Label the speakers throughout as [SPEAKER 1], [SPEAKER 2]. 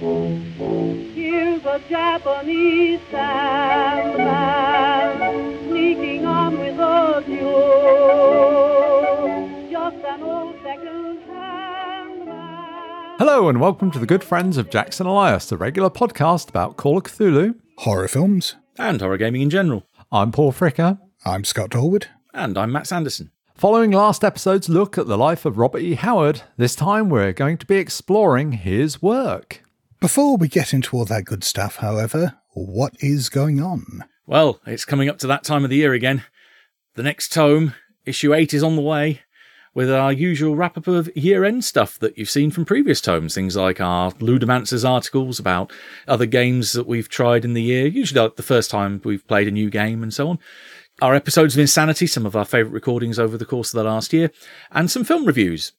[SPEAKER 1] Here's a Japanese sandman sneaking on without you. Just an old second-hand.
[SPEAKER 2] Hello, and welcome to the good friends of Jackson Elias, the regular podcast about Call of Cthulhu.
[SPEAKER 3] horror films.
[SPEAKER 4] and horror gaming in general.
[SPEAKER 2] I'm Paul Fricker.
[SPEAKER 3] I'm Scott Dorward.
[SPEAKER 4] And I'm Matt Sanderson.
[SPEAKER 2] Following last episode's look at the life of Robert E. Howard, this time we're going to be exploring his work.
[SPEAKER 3] Before we get into all that good stuff, however, what is going on?
[SPEAKER 4] Well, it's coming up to that time of the year again. The next tome, issue 8, is on the way with our usual wrap up of year end stuff that you've seen from previous tomes. Things like our Ludomancers articles about other games that we've tried in the year, usually like the first time we've played a new game and so on. Our episodes of Insanity, some of our favourite recordings over the course of the last year, and some film reviews.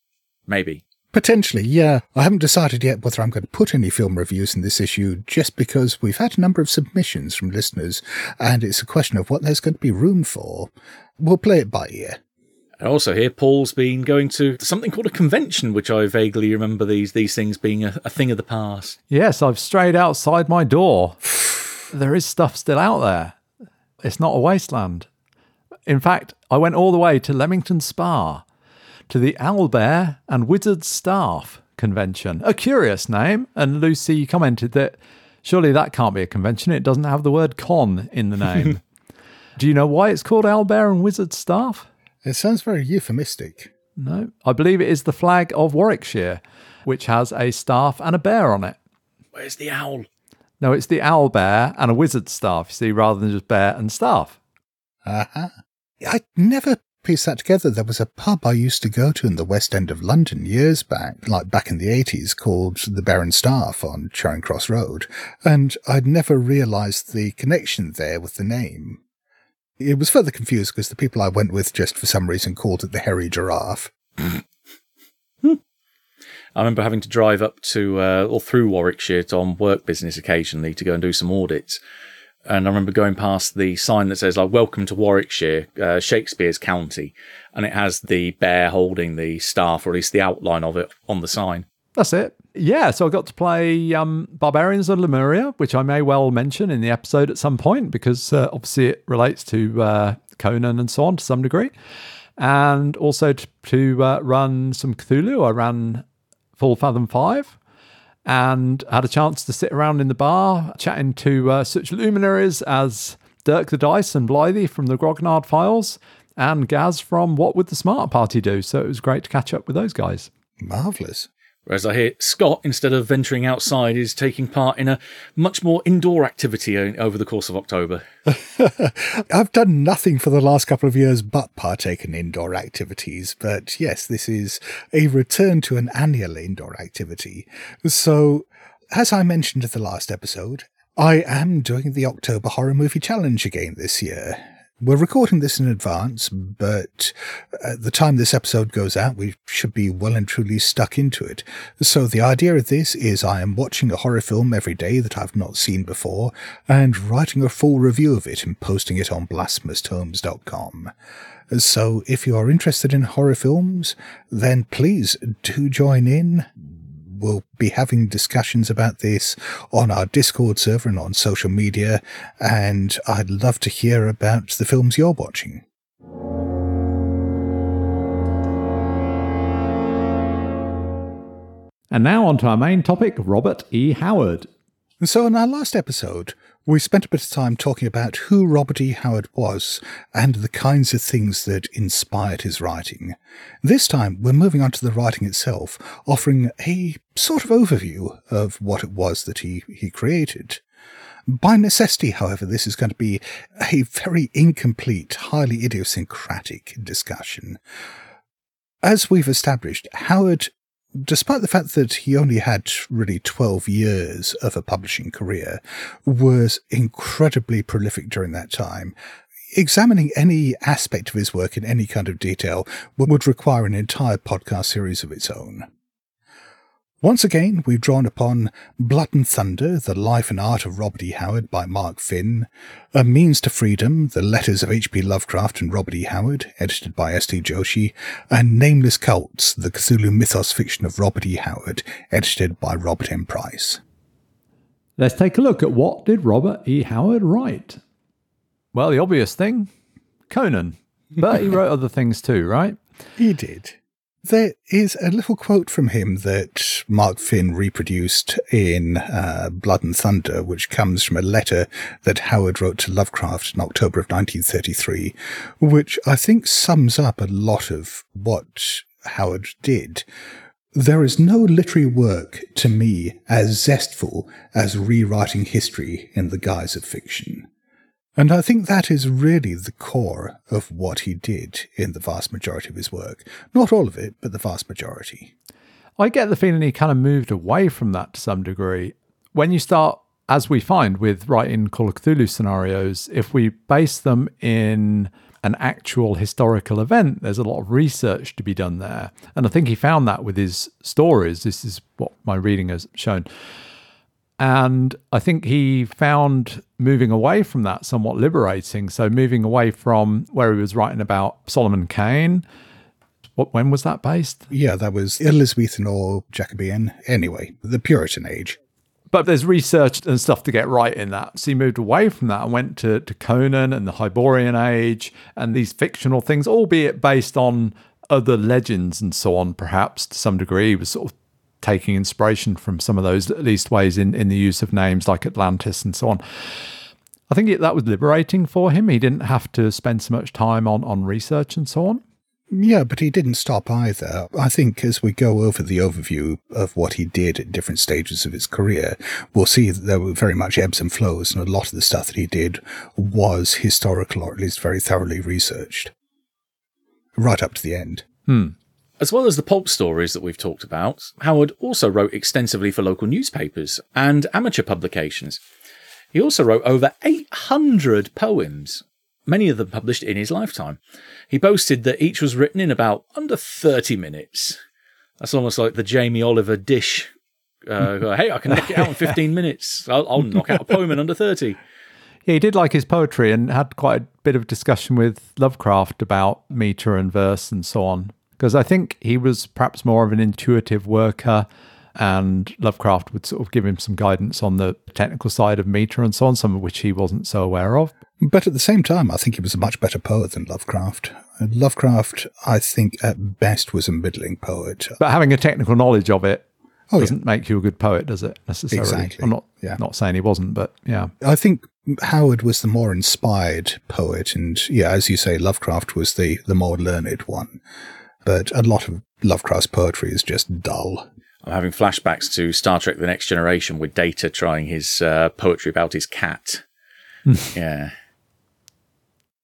[SPEAKER 4] Maybe.
[SPEAKER 3] Potentially, yeah. I haven't decided yet whether I'm going to put any film reviews in this issue just because we've had a number of submissions from listeners and it's a question of what there's going to be room for. We'll play it by ear.
[SPEAKER 4] And also here, Paul's been going to something called a convention, which I vaguely remember these these things being a, a thing of the past.
[SPEAKER 2] Yes, I've strayed outside my door. there is stuff still out there. It's not a wasteland. In fact, I went all the way to Leamington Spa to the Owlbear and Wizard Staff convention. A curious name, and Lucy commented that surely that can't be a convention. It doesn't have the word con in the name. Do you know why it's called Owlbear and Wizard Staff?
[SPEAKER 3] It sounds very euphemistic.
[SPEAKER 2] No, I believe it is the flag of Warwickshire, which has a staff and a bear on it.
[SPEAKER 4] Where's the owl?
[SPEAKER 2] No, it's the owl bear and a wizard staff, you see, rather than just bear and staff.
[SPEAKER 3] Uh-huh. I never pieced that together. There was a pub I used to go to in the West End of London years back, like back in the 80s, called the Baron Staff on Charing Cross Road, and I'd never realised the connection there with the name. It was further confused because the people I went with just for some reason called it the Hairy Giraffe.
[SPEAKER 4] I remember having to drive up to uh, or through Warwickshire on work business occasionally to go and do some audits. And I remember going past the sign that says like "Welcome to Warwickshire, uh, Shakespeare's County," and it has the bear holding the staff, or at least the outline of it, on the sign.
[SPEAKER 2] That's it. Yeah, so I got to play um, Barbarians of Lemuria, which I may well mention in the episode at some point because uh, obviously it relates to uh, Conan and so on to some degree. And also to, to uh, run some Cthulhu. I ran Full Fathom 5 and had a chance to sit around in the bar chatting to uh, such luminaries as Dirk the Dice and Blythe from the Grognard Files and Gaz from What Would the Smart Party Do. So it was great to catch up with those guys.
[SPEAKER 3] Marvellous.
[SPEAKER 4] Whereas I hear Scott, instead of venturing outside, is taking part in a much more indoor activity over the course of October.
[SPEAKER 3] I've done nothing for the last couple of years but partake in indoor activities, but yes, this is a return to an annual indoor activity. So, as I mentioned in the last episode, I am doing the October Horror Movie Challenge again this year. We're recording this in advance, but at the time this episode goes out, we should be well and truly stuck into it. So the idea of this is I am watching a horror film every day that I've not seen before and writing a full review of it and posting it on blasphemoustomes.com. So if you are interested in horror films, then please do join in we'll be having discussions about this on our Discord server and on social media, and I'd love to hear about the films you're watching.
[SPEAKER 2] And now on to our main topic Robert E. Howard.
[SPEAKER 3] So, in our last episode, we spent a bit of time talking about who Robert E. Howard was and the kinds of things that inspired his writing. This time, we're moving on to the writing itself, offering a sort of overview of what it was that he, he created. By necessity, however, this is going to be a very incomplete, highly idiosyncratic discussion. As we've established, Howard despite the fact that he only had really 12 years of a publishing career, was incredibly prolific during that time. Examining any aspect of his work in any kind of detail would require an entire podcast series of its own. Once again, we've drawn upon Blood and Thunder, The Life and Art of Robert E. Howard by Mark Finn, A Means to Freedom, The Letters of H.P. Lovecraft and Robert E. Howard, edited by S.T. Joshi, and Nameless Cults, The Cthulhu Mythos Fiction of Robert E. Howard, edited by Robert M. Price.
[SPEAKER 2] Let's take a look at what did Robert E. Howard write? Well, the obvious thing, Conan. But he wrote other things too, right?
[SPEAKER 3] He did. There is a little quote from him that Mark Finn reproduced in uh, Blood and Thunder, which comes from a letter that Howard wrote to Lovecraft in October of 1933, which I think sums up a lot of what Howard did. There is no literary work to me as zestful as rewriting history in the guise of fiction. And I think that is really the core of what he did in the vast majority of his work. Not all of it, but the vast majority.
[SPEAKER 2] I get the feeling he kind of moved away from that to some degree. When you start, as we find with writing Call of Cthulhu scenarios, if we base them in an actual historical event, there's a lot of research to be done there. And I think he found that with his stories. This is what my reading has shown. And I think he found moving away from that somewhat liberating. So, moving away from where he was writing about Solomon Kane. What, when was that based?
[SPEAKER 3] Yeah, that was Elizabethan or Jacobean. Anyway, the Puritan age.
[SPEAKER 2] But there's research and stuff to get right in that. So he moved away from that and went to, to Conan and the Hyborian age and these fictional things, albeit based on other legends and so on, perhaps to some degree. He was sort of taking inspiration from some of those, at least ways in, in the use of names like Atlantis and so on. I think it, that was liberating for him. He didn't have to spend so much time on, on research and so on.
[SPEAKER 3] Yeah, but he didn't stop either. I think as we go over the overview of what he did at different stages of his career, we'll see that there were very much ebbs and flows, and a lot of the stuff that he did was historical or at least very thoroughly researched. Right up to the end.
[SPEAKER 2] Hmm.
[SPEAKER 4] As well as the pulp stories that we've talked about, Howard also wrote extensively for local newspapers and amateur publications. He also wrote over 800 poems, many of them published in his lifetime. He boasted that each was written in about under 30 minutes. That's almost like the Jamie Oliver dish. Uh, hey, I can knock it out in 15 minutes. I'll, I'll knock out a poem in under 30.
[SPEAKER 2] Yeah, he did like his poetry and had quite a bit of discussion with Lovecraft about meter and verse and so on because I think he was perhaps more of an intuitive worker and Lovecraft would sort of give him some guidance on the technical side of meter and so on, some of which he wasn't so aware of.
[SPEAKER 3] But at the same time, I think he was a much better poet than Lovecraft. Lovecraft, I think, at best was a middling poet.
[SPEAKER 2] But having a technical knowledge of it
[SPEAKER 3] Oh,
[SPEAKER 2] doesn't make you a good poet, does it? Necessarily.
[SPEAKER 3] Exactly.
[SPEAKER 2] I'm not
[SPEAKER 3] Yeah.
[SPEAKER 2] not saying he wasn't, but yeah.
[SPEAKER 3] I think Howard was the more inspired poet, and yeah, as you say, Lovecraft was the, the more learned one. But a lot of Lovecraft's poetry is just dull.
[SPEAKER 4] I'm having flashbacks to Star Trek The Next Generation with Data trying his uh, poetry about his cat. yeah.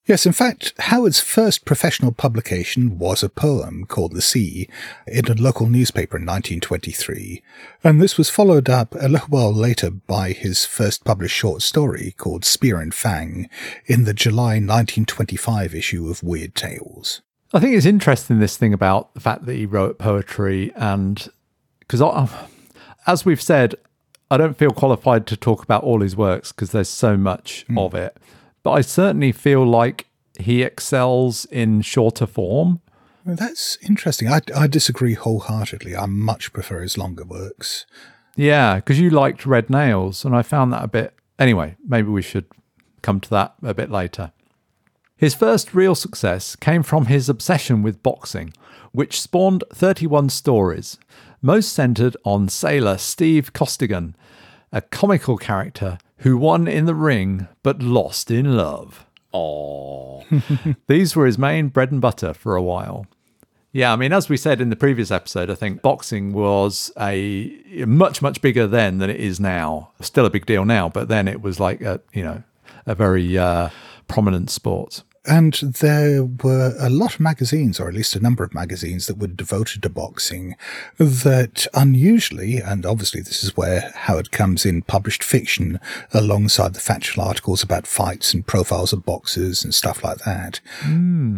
[SPEAKER 3] Yes, in fact, Howard's first professional publication was a poem called The Sea in a local newspaper in 1923. And this was followed up a little while later by his first published short story called Spear and Fang in the July 1925 issue of Weird Tales.
[SPEAKER 2] I think it's interesting this thing about the fact that he wrote poetry, and because as we've said, I don't feel qualified to talk about all his works because there's so much hmm. of it. But I certainly feel like he excels in shorter form.
[SPEAKER 3] Well, That's interesting. I, I disagree wholeheartedly. I much prefer his longer works.
[SPEAKER 2] Yeah, because you liked Red Nails, and I found that a bit. Anyway, maybe we should come to that a bit later. His first real success came from his obsession with boxing, which spawned 31 stories, most centered on sailor Steve Costigan, a comical character who won in the ring but lost in love.
[SPEAKER 4] Oh,
[SPEAKER 2] These were his main bread and butter for a while. Yeah, I mean, as we said in the previous episode, I think boxing was a much, much bigger then than it is now. Still a big deal now, but then it was like a, you know, a very uh, prominent sport.
[SPEAKER 3] And there were a lot of magazines, or at least a number of magazines, that were devoted to boxing that unusually, and obviously this is where Howard comes in, published fiction alongside the factual articles about fights and profiles of boxers and stuff like that.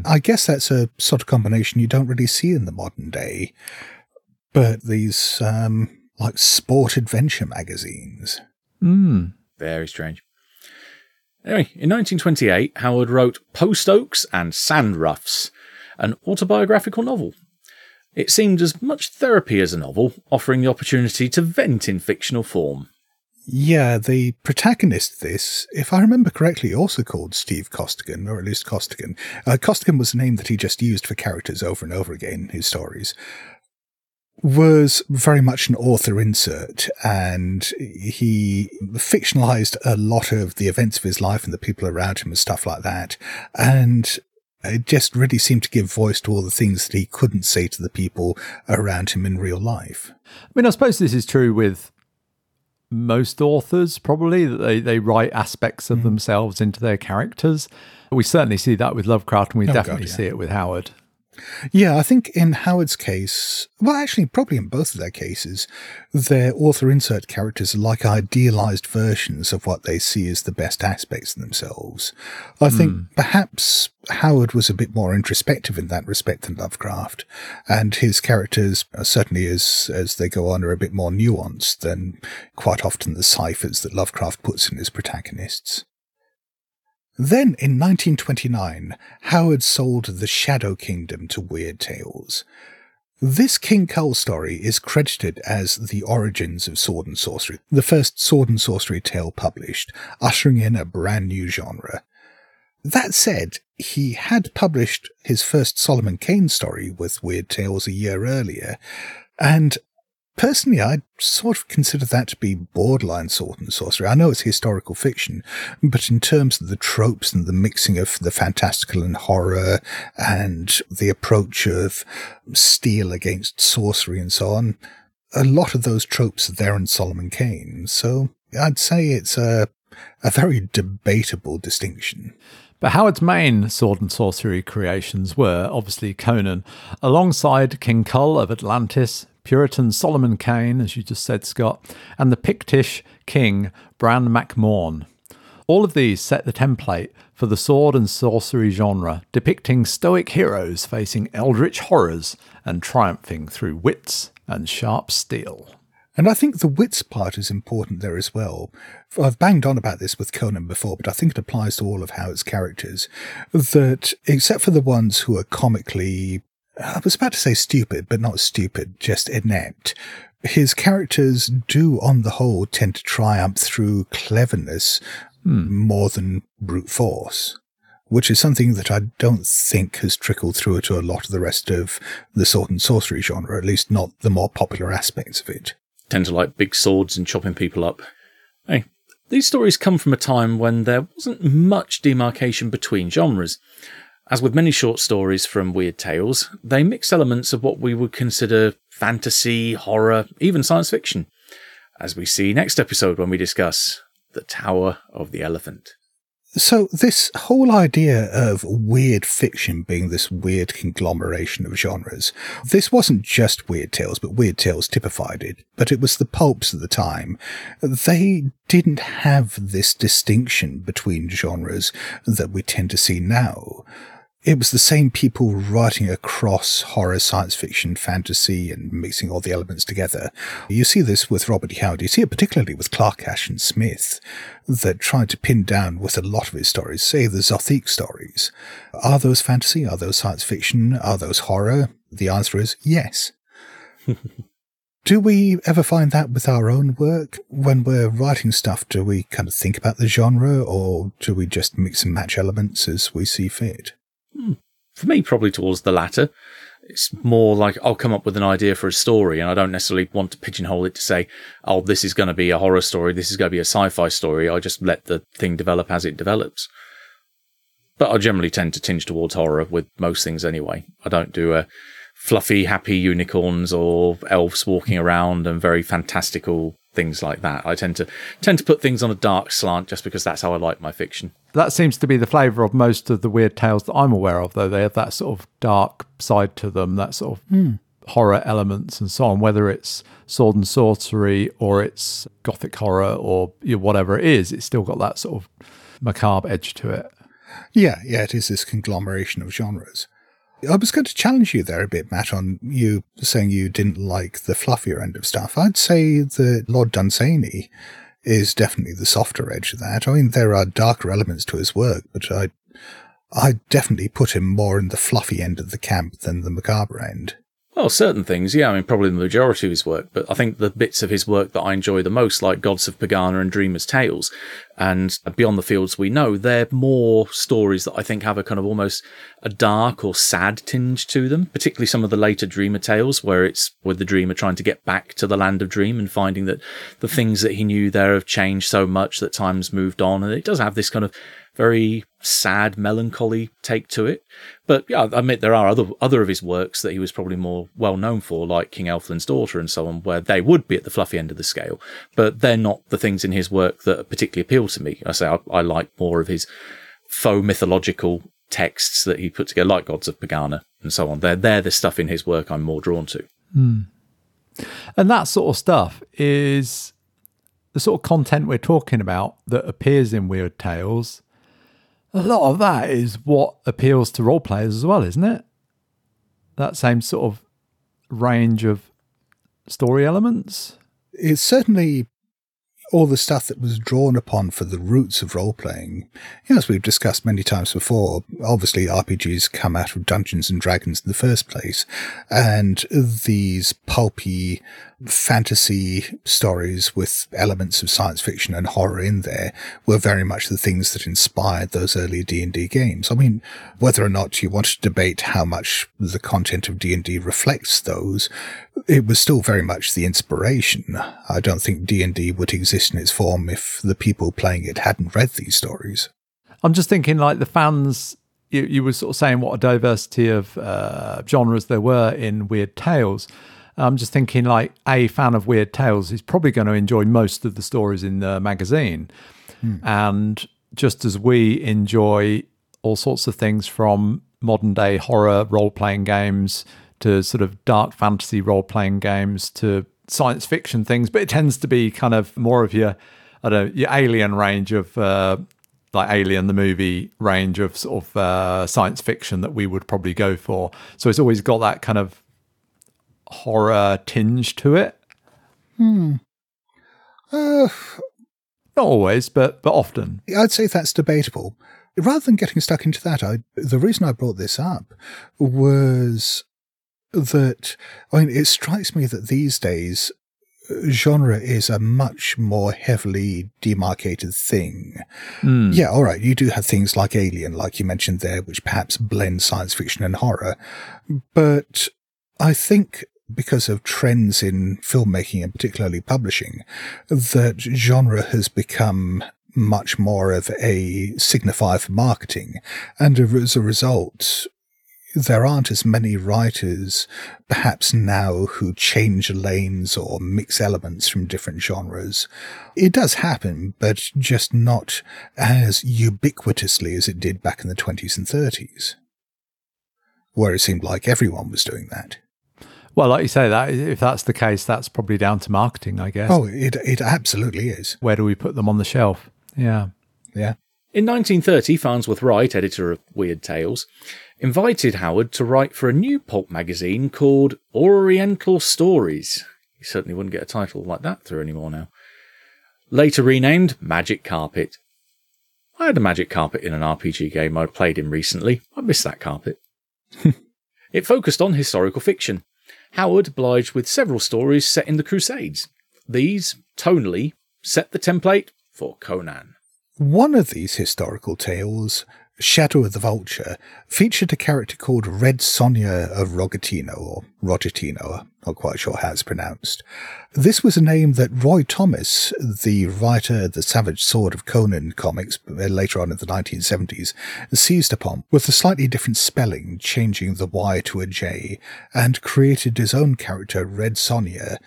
[SPEAKER 3] I guess that's a sort of combination you don't really see in the modern day. But these, um, like sport adventure magazines.
[SPEAKER 2] Mm.
[SPEAKER 4] very strange. Anyway, in 1928, Howard wrote Post Oaks and Sand Roughs, an autobiographical novel. It seemed as much therapy as a novel, offering the opportunity to vent in fictional form.
[SPEAKER 3] Yeah, the protagonist this, if I remember correctly, also called Steve Costigan, or at least Costigan. Uh, Costigan was the name that he just used for characters over and over again in his stories. Was very much an author insert, and he fictionalized a lot of the events of his life and the people around him and stuff like that. And it just really seemed to give voice to all the things that he couldn't say to the people around him in real life.
[SPEAKER 2] I mean, I suppose this is true with most authors, probably, that they, they write aspects of mm. themselves into their characters. We certainly see that with Lovecraft, and we oh, definitely God, yeah. see it with Howard.
[SPEAKER 3] Yeah, I think in Howard's case, well, actually, probably in both of their cases, their author insert characters are like idealized versions of what they see as the best aspects of themselves. I think mm. perhaps Howard was a bit more introspective in that respect than Lovecraft, and his characters, certainly as, as they go on, are a bit more nuanced than quite often the ciphers that Lovecraft puts in his protagonists. Then in 1929, Howard sold the Shadow Kingdom to Weird Tales. This King Kull story is credited as the origins of sword and sorcery, the first sword and sorcery tale published, ushering in a brand new genre. That said, he had published his first Solomon Kane story with Weird Tales a year earlier, and Personally, I'd sort of consider that to be borderline sword and sorcery. I know it's historical fiction, but in terms of the tropes and the mixing of the fantastical and horror and the approach of steel against sorcery and so on, a lot of those tropes are there in Solomon Kane. So I'd say it's a, a very debatable distinction.
[SPEAKER 2] But Howard's main sword and sorcery creations were obviously Conan, alongside King Kull of Atlantis, Puritan Solomon Kane, as you just said, Scott, and the Pictish king Bran Mak Morn. All of these set the template for the sword and sorcery genre, depicting stoic heroes facing eldritch horrors and triumphing through wits and sharp steel.
[SPEAKER 3] And I think the wits part is important there as well. I've banged on about this with Conan before, but I think it applies to all of Howard's characters. That, except for the ones who are comically I was about to say stupid, but not stupid, just inept. His characters do, on the whole, tend to triumph through cleverness hmm. more than brute force, which is something that I don't think has trickled through to a lot of the rest of the sword and sorcery genre, at least not the more popular aspects of it.
[SPEAKER 4] Tend to like big swords and chopping people up. Hey, these stories come from a time when there wasn't much demarcation between genres. As with many short stories from Weird Tales, they mix elements of what we would consider fantasy, horror, even science fiction, as we see next episode when we discuss The Tower of the Elephant.
[SPEAKER 3] So, this whole idea of weird fiction being this weird conglomeration of genres, this wasn't just Weird Tales, but Weird Tales typified it. But it was the pulps at the time. They didn't have this distinction between genres that we tend to see now it was the same people writing across horror, science fiction, fantasy, and mixing all the elements together. You see this with Robert E. Howard. You see it particularly with Clark Ashton Smith, that tried to pin down with a lot of his stories, say the Zothique stories. Are those fantasy? Are those science fiction? Are those horror? The answer is yes. do we ever find that with our own work? When we're writing stuff, do we kind of think about the genre, or do we just mix and match elements as we see fit?
[SPEAKER 4] Hmm. For me, probably towards the latter. It's more like I'll come up with an idea for a story, and I don't necessarily want to pigeonhole it to say, oh, this is going to be a horror story, this is going to be a sci fi story. I just let the thing develop as it develops. But I generally tend to tinge towards horror with most things anyway. I don't do a fluffy, happy unicorns or elves walking around and very fantastical things like that. I tend to tend to put things on a dark slant just because that's how I like my fiction.
[SPEAKER 2] That seems to be the flavour of most of the weird tales that I'm aware of, though. They have that sort of dark side to them, that sort of mm. horror elements and so on, whether it's sword and sorcery or it's gothic horror or you know, whatever it is, it's still got that sort of macabre edge to it.
[SPEAKER 3] Yeah, yeah, it is this conglomeration of genres. I was going to challenge you there a bit, Matt, on you saying you didn't like the fluffier end of stuff. I'd say that Lord Dunsany is definitely the softer edge of that. I mean, there are darker elements to his work, but I, I definitely put him more in the fluffy end of the camp than the macabre end.
[SPEAKER 4] Well, certain things, yeah. I mean, probably the majority of his work, but I think the bits of his work that I enjoy the most, like Gods of Pegana and Dreamer's Tales, and Beyond the Fields We Know, they're more stories that I think have a kind of almost a dark or sad tinge to them, particularly some of the later Dreamer Tales, where it's with the Dreamer trying to get back to the land of Dream and finding that the things that he knew there have changed so much that time's moved on. And it does have this kind of very sad, melancholy take to it. But yeah, I admit there are other other of his works that he was probably more well known for, like King Elfland's Daughter and so on, where they would be at the fluffy end of the scale. But they're not the things in his work that particularly appeal to me. I say I, I like more of his faux mythological texts that he put together, like Gods of Pegana and so on. They're they're the stuff in his work I'm more drawn to. Hmm.
[SPEAKER 2] And that sort of stuff is the sort of content we're talking about that appears in Weird Tales. A lot of that is what appeals to role players as well, isn't it? That same sort of range of story elements.
[SPEAKER 3] It's certainly all the stuff that was drawn upon for the roots of role playing. As we've discussed many times before, obviously RPGs come out of Dungeons and Dragons in the first place, and these pulpy fantasy stories with elements of science fiction and horror in there were very much the things that inspired those early D&D games. I mean, whether or not you want to debate how much the content of D&D reflects those, it was still very much the inspiration. I don't think D&D would exist in its form if the people playing it hadn't read these stories.
[SPEAKER 2] I'm just thinking like the fans. You, you were sort of saying what a diversity of uh, genres there were in Weird Tales. I'm just thinking like a fan of Weird Tales is probably going to enjoy most of the stories in the magazine, and just as we enjoy all sorts of things from modern day horror role playing games to sort of dark fantasy role playing games to science fiction things, but it tends to be kind of more of your, I don't know, your alien range of uh, like Alien the movie range of sort of uh, science fiction that we would probably go for. So it's always got that kind of horror tinge to it.
[SPEAKER 3] Uh,
[SPEAKER 2] Not always, but but often.
[SPEAKER 3] I'd say that's debatable. Rather than getting stuck into that, I, the reason I brought this up was that, I mean, it strikes me that these days, uh, genre is a much more heavily demarcated thing. Yeah, all right, you do have things like Alien, like you mentioned there, which perhaps blend science fiction and horror. But I think because of trends in filmmaking and particularly publishing, that genre has become much more of a signifier for marketing. And as a result, there aren't as many writers, perhaps now, who change lanes or mix elements from different genres. It does happen, but just not as ubiquitously as it did back in the 20s and 30s, where it seemed like everyone was doing that.
[SPEAKER 2] Well, like you say, that if that's the case, that's probably down to marketing, I guess.
[SPEAKER 3] Oh, it, it absolutely is.
[SPEAKER 2] Where do we put them on the shelf? Yeah.
[SPEAKER 3] Yeah.
[SPEAKER 4] In 1930, Farnsworth Wright, editor of Weird Tales, invited Howard to write for a new pulp magazine called Oriental Stories. You certainly wouldn't get a title like that through anymore now. Later renamed Magic Carpet. I had a magic carpet in an RPG game I played in recently. I miss that carpet. it focused on historical fiction. Howard obliged with several stories set in the Crusades. These, tonally, set the template for Conan.
[SPEAKER 3] One of these historical tales, Shadow of the Vulture, featured a character called Red Sonja of Rogatino, or Rogatino, not quite sure how it's pronounced. This was a name that Roy Thomas, the writer of the Savage Sword of Conan comics uh, later on in the 1970s, seized upon with a slightly different spelling, changing the Y to a J, and created his own character, Red Sonja,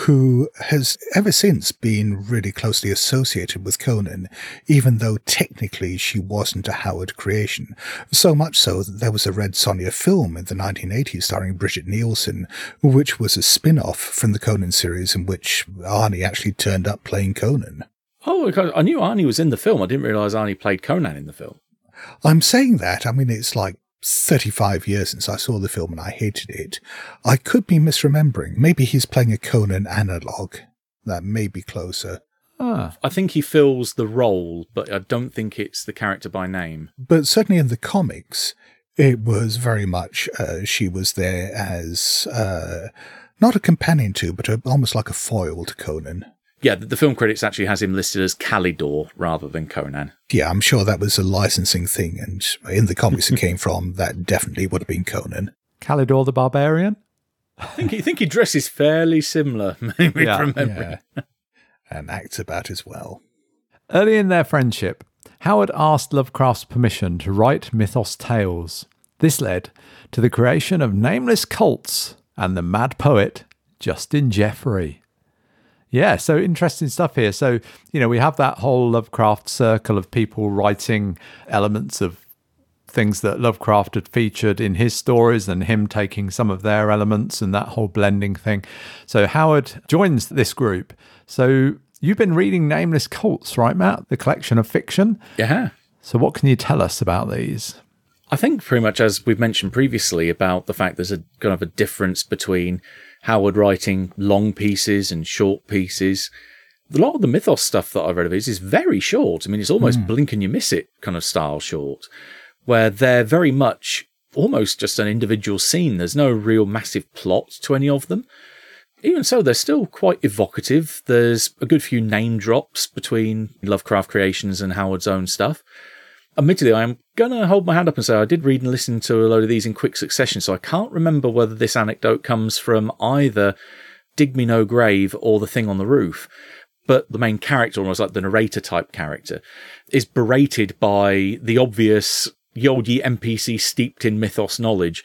[SPEAKER 3] who has ever since been really closely associated with Conan, even though technically she wasn't a Howard creation. So much so that there was a Red Sonja film in the 1980s starring Brigitte Nielsen, which was a spin-off from the Conan series in which Arnie actually turned up playing Conan.
[SPEAKER 4] Oh. I knew Arnie was in the film. I didn't realise Arnie played Conan in the film.
[SPEAKER 3] I'm saying that, I mean, it's like 35 years since I saw the film and I hated it. I could be misremembering. Maybe he's playing a Conan analog. That may be closer.
[SPEAKER 2] Ah.
[SPEAKER 4] I think he fills the role, but I don't think it's the character by name.
[SPEAKER 3] But certainly in the comics, It was very much, uh, she was there as, uh, not a companion to, but a, almost like a foil to Conan.
[SPEAKER 4] Yeah, the, the film credits actually has him listed as Kalidor rather than Conan.
[SPEAKER 3] Yeah, I'm sure that was a licensing thing, and in the comics it came from, that definitely would have been Conan.
[SPEAKER 2] Kalidor the Barbarian?
[SPEAKER 4] I think he think he dresses fairly similar, maybe
[SPEAKER 2] Yeah.
[SPEAKER 4] from memory.
[SPEAKER 3] Yeah. and acts about as well.
[SPEAKER 2] Early in their friendship, Howard asked Lovecraft's permission to write mythos tales. This led to the creation of nameless cults and the mad poet Justin Geoffrey. Yeah, so interesting stuff here. So, you know, we have that whole Lovecraft circle of people writing elements of things that Lovecraft had featured in his stories and him taking some of their elements and that whole blending thing. So Howard joins this group. So you've been reading Nameless Cults, right, Matt? The collection of fiction.
[SPEAKER 4] Yeah.
[SPEAKER 2] So what can you tell us about these?
[SPEAKER 4] I think pretty much as we've mentioned previously about the fact there's a kind of a difference between Howard writing long pieces and short pieces. A lot of the mythos stuff that I've read of his is very short. I mean, it's almost hmm. blink and you miss it kind of style short, where they're very much almost just an individual scene. There's no real massive plot to any of them. Even so, they're still quite evocative. There's a good few name drops between Lovecraft creations and Howard's own stuff admittedly, I'm going to hold my hand up and say I did read and listen to a load of these in quick succession, so I can't remember whether this anecdote comes from either Dig Me No Grave or The Thing on the Roof. But the main character, almost like the narrator type character, is berated by the obvious Yoldi NPC steeped in mythos knowledge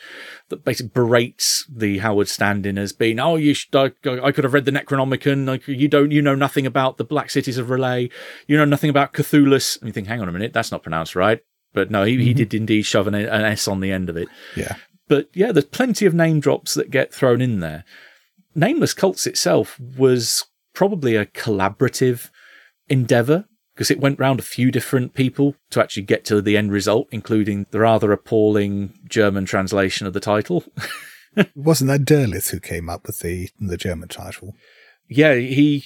[SPEAKER 4] that basically berates the Howard stand-in as being, oh, you should, I, I could have read the Necronomicon. Like, you don't, you know nothing about the Black Cities of Relay. You know nothing about Cthulhu. And you think, hang on a minute, that's not pronounced right. But no, he, he mm-hmm. did indeed shove an, an S on the end of it.
[SPEAKER 3] Yeah.
[SPEAKER 4] But yeah, there's plenty of name drops that get thrown in there. Nameless Cults itself was probably a collaborative endeavor because it went round a few different people to actually get to the end result, including the rather appalling German translation of the title.
[SPEAKER 3] Wasn't that Derleth who came up with the the German title?
[SPEAKER 4] yeah, he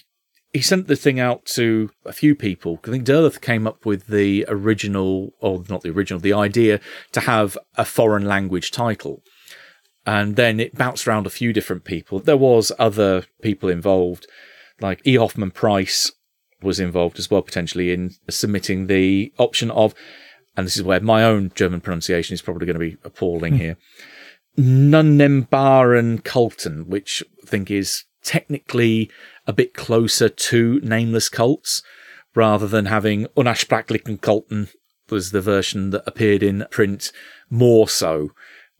[SPEAKER 4] he sent the thing out to a few people. I think Derleth came up with the original, or not the original, the idea to have a foreign language title. And then it bounced around a few different people. There was other people involved, like E. Hoffman Price was involved as well, potentially in submitting the option of, and this is where my own German pronunciation is probably going to be appalling here, Nunnembaren Kulten, which I think is technically a bit closer to nameless cults rather than having Unersprachlichen Kulten was the version that appeared in print more so.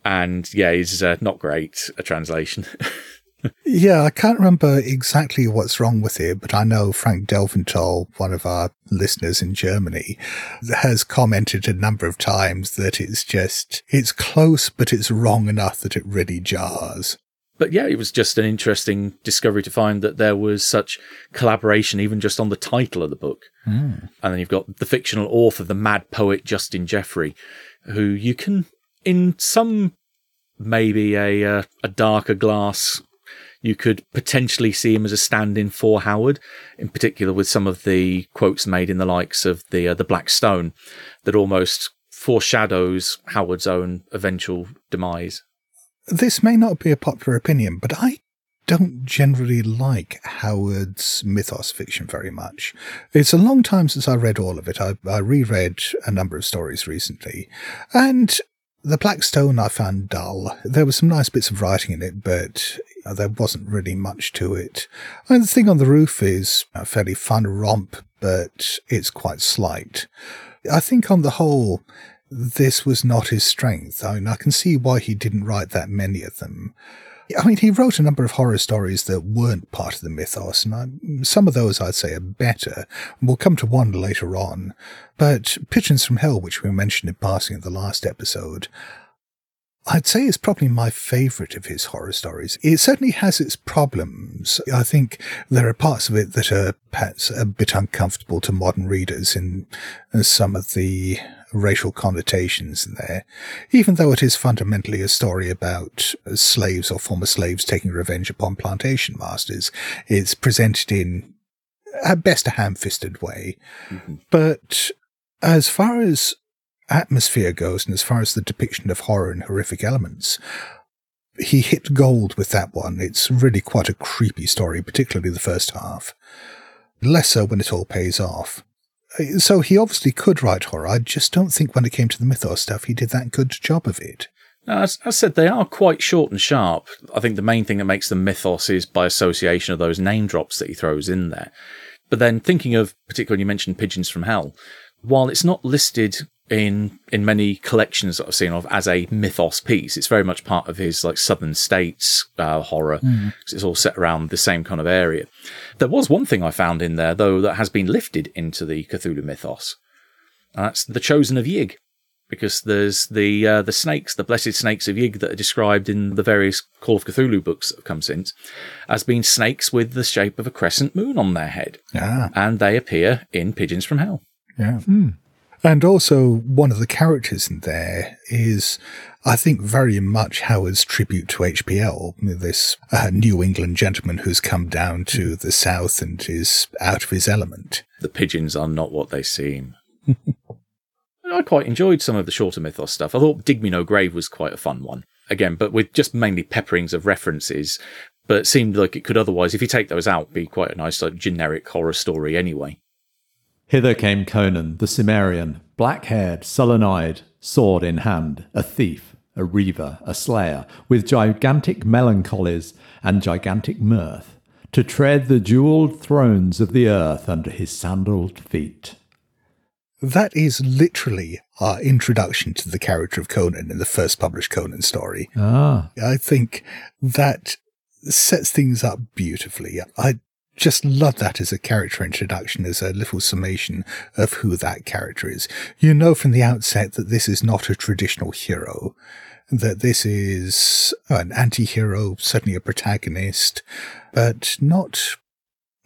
[SPEAKER 4] And yeah, is uh, not great a translation.
[SPEAKER 3] Yeah, I can't remember exactly what's wrong with it, but I know Frank Delventhal, one of our listeners in Germany, has commented a number of times that it's just, it's close, but it's wrong enough that it really jars.
[SPEAKER 4] but yeah, it was just an interesting discovery to find that there was such collaboration, even just on the title of the book. And then you've got the fictional author, the mad poet Justin Geoffrey, who you can, in some maybe a uh, a darker glass, you could potentially see him as a stand-in for Howard, in particular with some of the quotes made in the likes of the uh, the Black Stone, that almost foreshadows Howard's own eventual demise.
[SPEAKER 3] This may not be a popular opinion, but I don't generally like Howard's mythos fiction very much. It's a long time since I read all of it. I, I reread a number of stories recently, and the Black Stone I found dull. There were some nice bits of writing in it, but there wasn't really much to it. And the thing on the roof is a fairly fun romp, but it's quite slight. I think on the whole, this was not his strength. I mean, I can see why he didn't write that many of them. I mean, he wrote a number of horror stories that weren't part of the mythos, and I, some of those I'd say are better. We'll come to one later on. But Pigeons from Hell, which we mentioned in passing in the last episode, I'd say is probably my favourite of his horror stories. It certainly has its problems. I think there are parts of it that are perhaps a bit uncomfortable to modern readers in uh, some of the racial connotations in there, even though it is fundamentally a story about slaves or former slaves taking revenge upon plantation masters. It's presented in at best a ham-fisted way. Mm-hmm. But as far as atmosphere goes and as far as the depiction of horror and horrific elements, he hit gold with that one. It's really quite a creepy story, particularly the first half. Lesser when it all pays off. So he obviously could write horror. I just don't think when it came to the mythos stuff, he did that good job of it.
[SPEAKER 4] Now, As I said, they are quite short and sharp. I think the main thing that makes them mythos is by association of those name drops that he throws in there. But then thinking of, particularly you mentioned Pigeons from Hell, while it's not listed in in many collections that I've seen of as a mythos piece, it's very much part of his like Southern States uh, horror. 'cause it's all set around the same kind of area. There was one thing I found in there though that has been lifted into the Cthulhu mythos. And that's the Chosen of Yig because there's the uh, the snakes, the blessed snakes of Yig that are described in the various Call of Cthulhu books that have come since, as being snakes with the shape of a crescent moon on their head,
[SPEAKER 3] Ah,
[SPEAKER 4] and they appear in Pigeons from Hell.
[SPEAKER 3] yeah. And also, one of the characters in there is, I think, very much Howard's tribute to HPL, this uh, New England gentleman who's come down to the South and is out of his element.
[SPEAKER 4] The pigeons are not what they seem. I quite enjoyed some of the shorter mythos stuff. I thought Dig Me No Grave was quite a fun one. Again, but with just mainly pepperings of references, but seemed like it could otherwise, if you take those out, be quite a nice like generic horror story anyway.
[SPEAKER 2] Hither came Conan, the Cimmerian, black haired, sullen eyed, sword in hand, a thief, a reaver, a slayer, with gigantic melancholies and gigantic mirth, to tread the jewelled thrones of the earth under his sandalled feet.
[SPEAKER 3] That is literally our introduction to the character of Conan in the first published Conan story.
[SPEAKER 2] Ah,
[SPEAKER 3] I think that sets things up beautifully. I just love that as a character introduction, as a little summation of who that character is. You know from the outset that this is not a traditional hero, that this is an anti-hero, certainly a protagonist, but not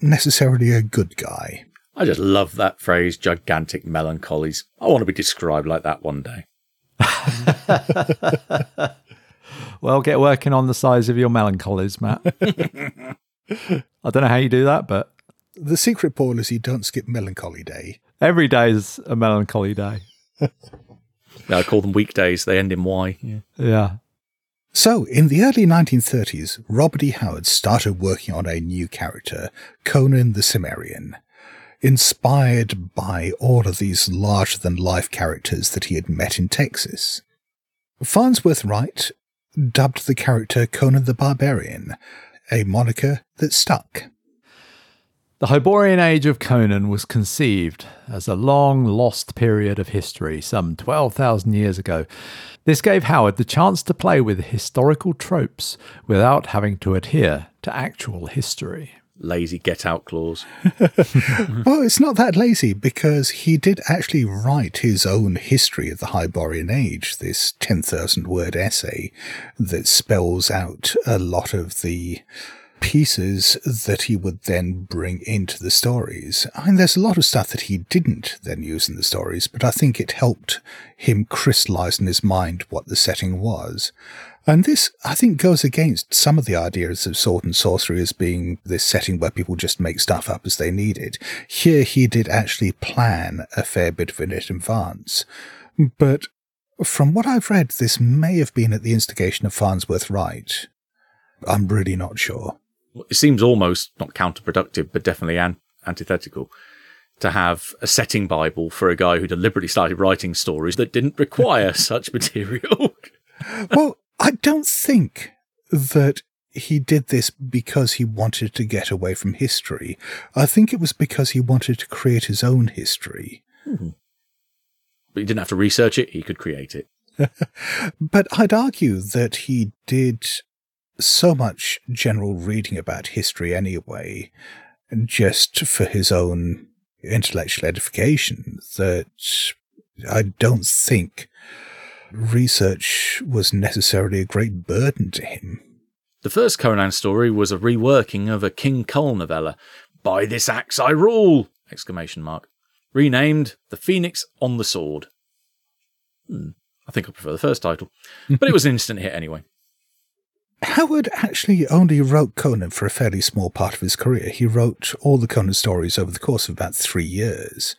[SPEAKER 3] necessarily a good guy.
[SPEAKER 4] I just love that phrase, gigantic melancholies. I want to be described like that one day.
[SPEAKER 2] well, get working on the size of your melancholies, Matt. I don't know how you do that, but
[SPEAKER 3] The secret, Paul, is you don't skip Melancholy Day.
[SPEAKER 2] every day is a melancholy day.
[SPEAKER 4] Yeah, I call them weekdays. They end in Y. Yeah.
[SPEAKER 2] Yeah.
[SPEAKER 3] So, in the early 1930s, Robert E. Howard started working on a new character, Conan the Cimmerian, inspired by all of these larger than life characters that he had met in Texas. Farnsworth Wright dubbed the character Conan the Barbarian, a moniker that stuck.
[SPEAKER 2] The Hyborian Age of Conan was conceived as a long lost period of history some 12,000 years ago. This gave Howard the chance to play with historical tropes without having to adhere to actual history.
[SPEAKER 4] Lazy get out clause.
[SPEAKER 3] Well, it's not that lazy because he did actually write his own history of the Hyborian Age, this 10,000 word essay that spells out a lot of the pieces that he would then bring into the stories. I mean, there's a lot of stuff that he didn't then use in the stories, but I think it helped him crystallize in his mind what the setting was. And this, I think, goes against some of the ideas of sword and sorcery as being this setting where people just make stuff up as they need it. Here, he did actually plan a fair bit of it in advance. But from what I've read, this may have been at the instigation of Farnsworth Wright. I'm really not sure.
[SPEAKER 4] It seems almost not counterproductive, but definitely an- antithetical to have a setting Bible for a guy who deliberately started writing stories that didn't require such material.
[SPEAKER 3] well, I don't think that he did this because he wanted to get away from history. I think it was because he wanted to create his own history. Hmm.
[SPEAKER 4] but he didn't have to research it, he could create it.
[SPEAKER 3] But I'd argue that he did so much general reading about history anyway, just for his own intellectual edification, that I don't think research was necessarily a great burden to him.
[SPEAKER 4] The first Conan story was a reworking of a King Kull novella, By This Axe I Rule! Exclamation mark. Renamed The Phoenix on the Sword. Hmm, I think I prefer the first title. But it was an instant hit anyway.
[SPEAKER 3] Howard actually only wrote Conan for a fairly small part of his career. He wrote all the Conan stories over the course of about three years.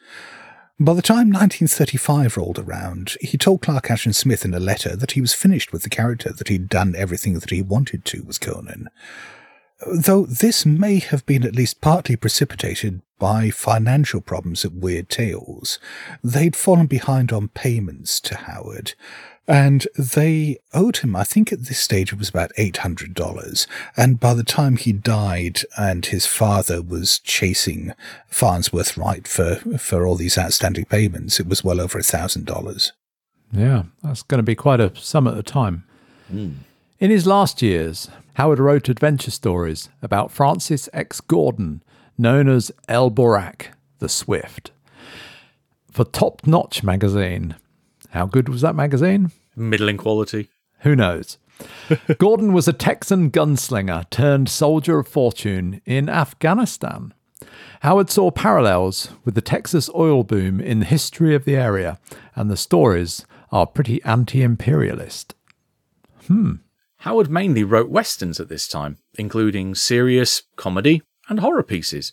[SPEAKER 3] By the time 1935 rolled around, he told Clark Ashton Smith in a letter that he was finished with the character, that he'd done everything that he wanted to with Conan. Though this may have been at least partly precipitated by financial problems at Weird Tales. They'd fallen behind on payments to Howard, and they owed him, I think at this stage it was about $800. And by the time he died and his father was chasing Farnsworth Wright for, for all these outstanding payments, it was well over $1,000.
[SPEAKER 2] Yeah, that's going to be quite a sum at the time. Hmm. In his last years, Howard wrote adventure stories about Francis X. Gordon, known as El Borak, the Swift, for Top Notch magazine. How good was that magazine?
[SPEAKER 4] Middling quality.
[SPEAKER 2] Who knows? Gordon was a Texan gunslinger turned soldier of fortune in Afghanistan. Howard saw parallels with the Texas oil boom in the history of the area, and the stories are pretty anti imperialist. Hmm.
[SPEAKER 4] Howard mainly wrote westerns at this time, including serious, comedy, and horror pieces.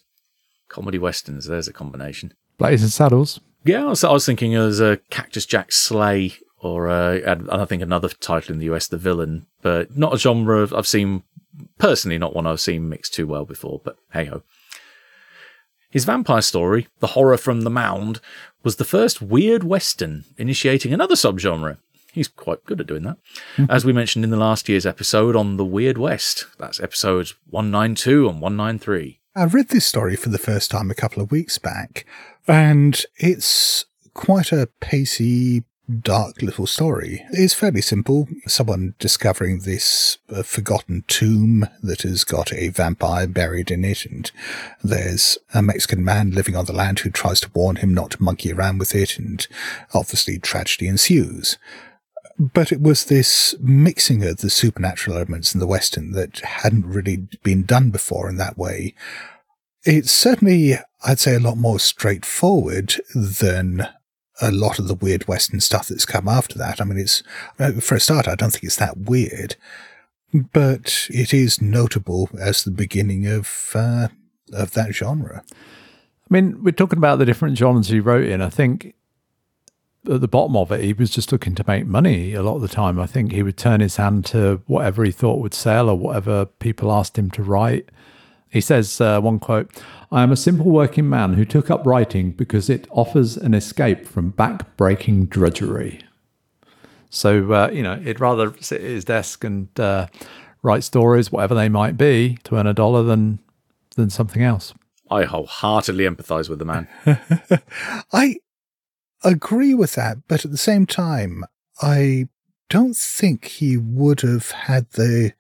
[SPEAKER 4] Comedy westerns, there's a combination.
[SPEAKER 2] Blazing Saddles.
[SPEAKER 4] Yeah, I was, I was thinking as a Cactus Jack Slay, or uh, and I think another title in the US, The Villain, but not a genre I've seen, personally, not one I've seen mixed too well before, but hey ho. His vampire story, The Horror from the Mound, was the first weird western initiating another subgenre. He's quite good at doing that. As we mentioned in the last year's episode on the Weird West. That's episodes 192 and 193.
[SPEAKER 3] I read this story for the first time a couple of weeks back, and it's quite a pacey, dark little story. It's fairly simple. Someone discovering this uh, forgotten tomb that has got a vampire buried in it, and there's a Mexican man living on the land who tries to warn him not to monkey around with it, and obviously tragedy ensues. But it was this mixing of the supernatural elements in the Western that hadn't really been done before in that way. It's certainly, I'd say, a lot more straightforward than a lot of the weird Western stuff that's come after that. I mean, it's, uh, for a start, I don't think it's that weird, but it is notable as the beginning of, uh, of that genre.
[SPEAKER 2] I mean, we're talking about the different genres he wrote in. I think at the bottom of it, he was just looking to make money a lot of the time. I think he would turn his hand to whatever he thought would sell or whatever people asked him to write. He says, uh, one quote, I am a simple working man who took up writing because it offers an escape from back breaking drudgery. So, uh, you know, he'd rather sit at his desk and uh, write stories, whatever they might be, to earn a dollar than, than something else.
[SPEAKER 4] I wholeheartedly empathise with the man.
[SPEAKER 3] I agree with that, but at the same time, I don't think he would have had the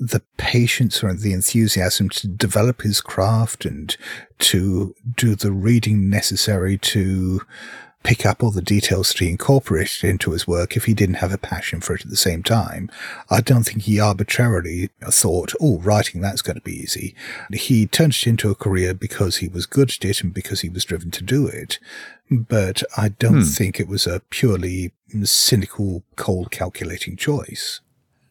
[SPEAKER 3] the patience or the enthusiasm to develop his craft and to do the reading necessary to pick up all the details that he incorporated into his work if he didn't have a passion for it at the same time. I don't think he arbitrarily thought, oh, writing, that's going to be easy. He turned it into a career because he was good at it and because he was driven to do it. But I don't hmm. think it was a purely cynical, cold, calculating choice.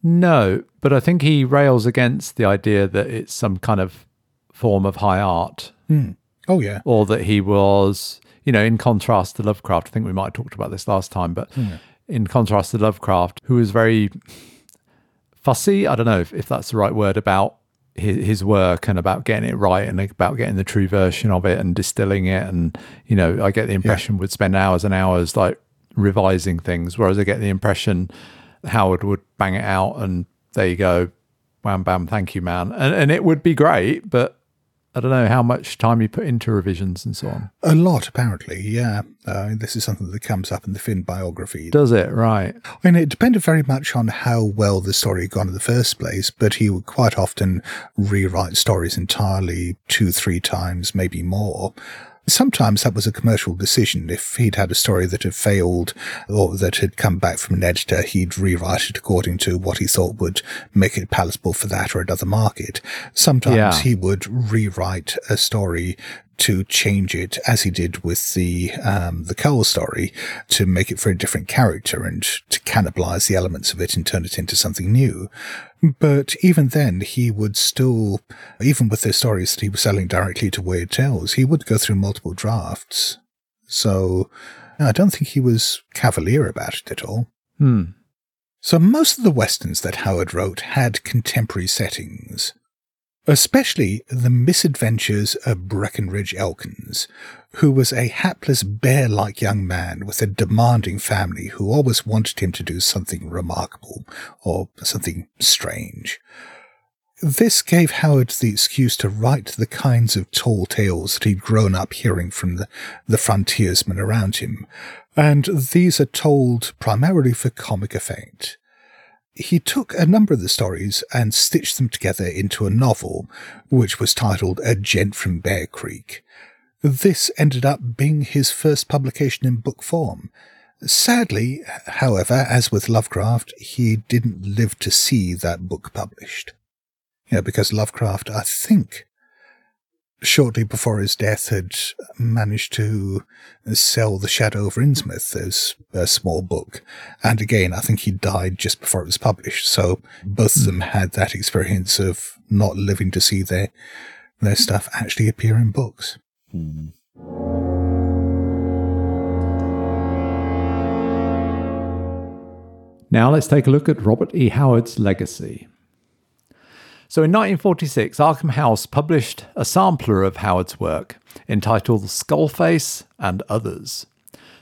[SPEAKER 2] No, but I think he rails against the idea that it's some kind of form of high art hmm.
[SPEAKER 3] Oh, yeah.
[SPEAKER 2] or that he was, you know, in contrast to Lovecraft. I think we might have talked about this last time, but hmm. in contrast to Lovecraft, who was very fussy, I don't know if, if that's the right word, about his, his work and about getting it right and about getting the true version of it and distilling it. And, you know, I get the impression would spend hours and hours like revising things, whereas I get the impression Howard would bang it out and there you go, wham bam, thank you, man. And, and it would be great, but I don't know how much time you put into revisions and so on.
[SPEAKER 3] A lot, apparently, yeah. Uh, this is something that comes up in the Finn biography.
[SPEAKER 2] Does it? Right.
[SPEAKER 3] I mean, it depended very much on how well the story had gone in the first place, but he would quite often rewrite stories entirely two, three times, maybe more. Sometimes that was a commercial decision. If he'd had a story that had failed or that had come back from an editor, he'd rewrite it according to what he thought would make it palatable for that or another market. Sometimes
[SPEAKER 2] Yeah.
[SPEAKER 3] he would rewrite a story to change it, as he did with the um, the Cole story, to make it for a different character and to cannibalize the elements of it and turn it into something new. But even then, he would still, even with the stories that he was selling directly to Weird Tales, he would go through multiple drafts. So I don't think he was cavalier about it at all.
[SPEAKER 2] Hmm.
[SPEAKER 3] So most of the westerns that Howard wrote had contemporary settings, especially the misadventures of Breckenridge Elkins, who was a hapless bear-like young man with a demanding family who always wanted him to do something remarkable or something strange. This gave Howard the excuse to write the kinds of tall tales that he'd grown up hearing from the, the frontiersmen around him, and these are told primarily for comic effect. He took a number of the stories and stitched them together into a novel, which was titled A Gent from Bear Creek. This ended up being his first publication in book form. Sadly, however, as with Lovecraft, he didn't live to see that book published. Yeah, because Lovecraft, I think, shortly before his death, had managed to sell The Shadow of Innsmouth as a small book. And again, I think he died just before it was published. So both of hmm. them had that experience of not living to see their, their stuff actually appear in books. Hmm.
[SPEAKER 2] Now let's take a look at Robert E. Howard's legacy. So in 1946, Arkham House published a sampler of Howard's work entitled Skullface and Others.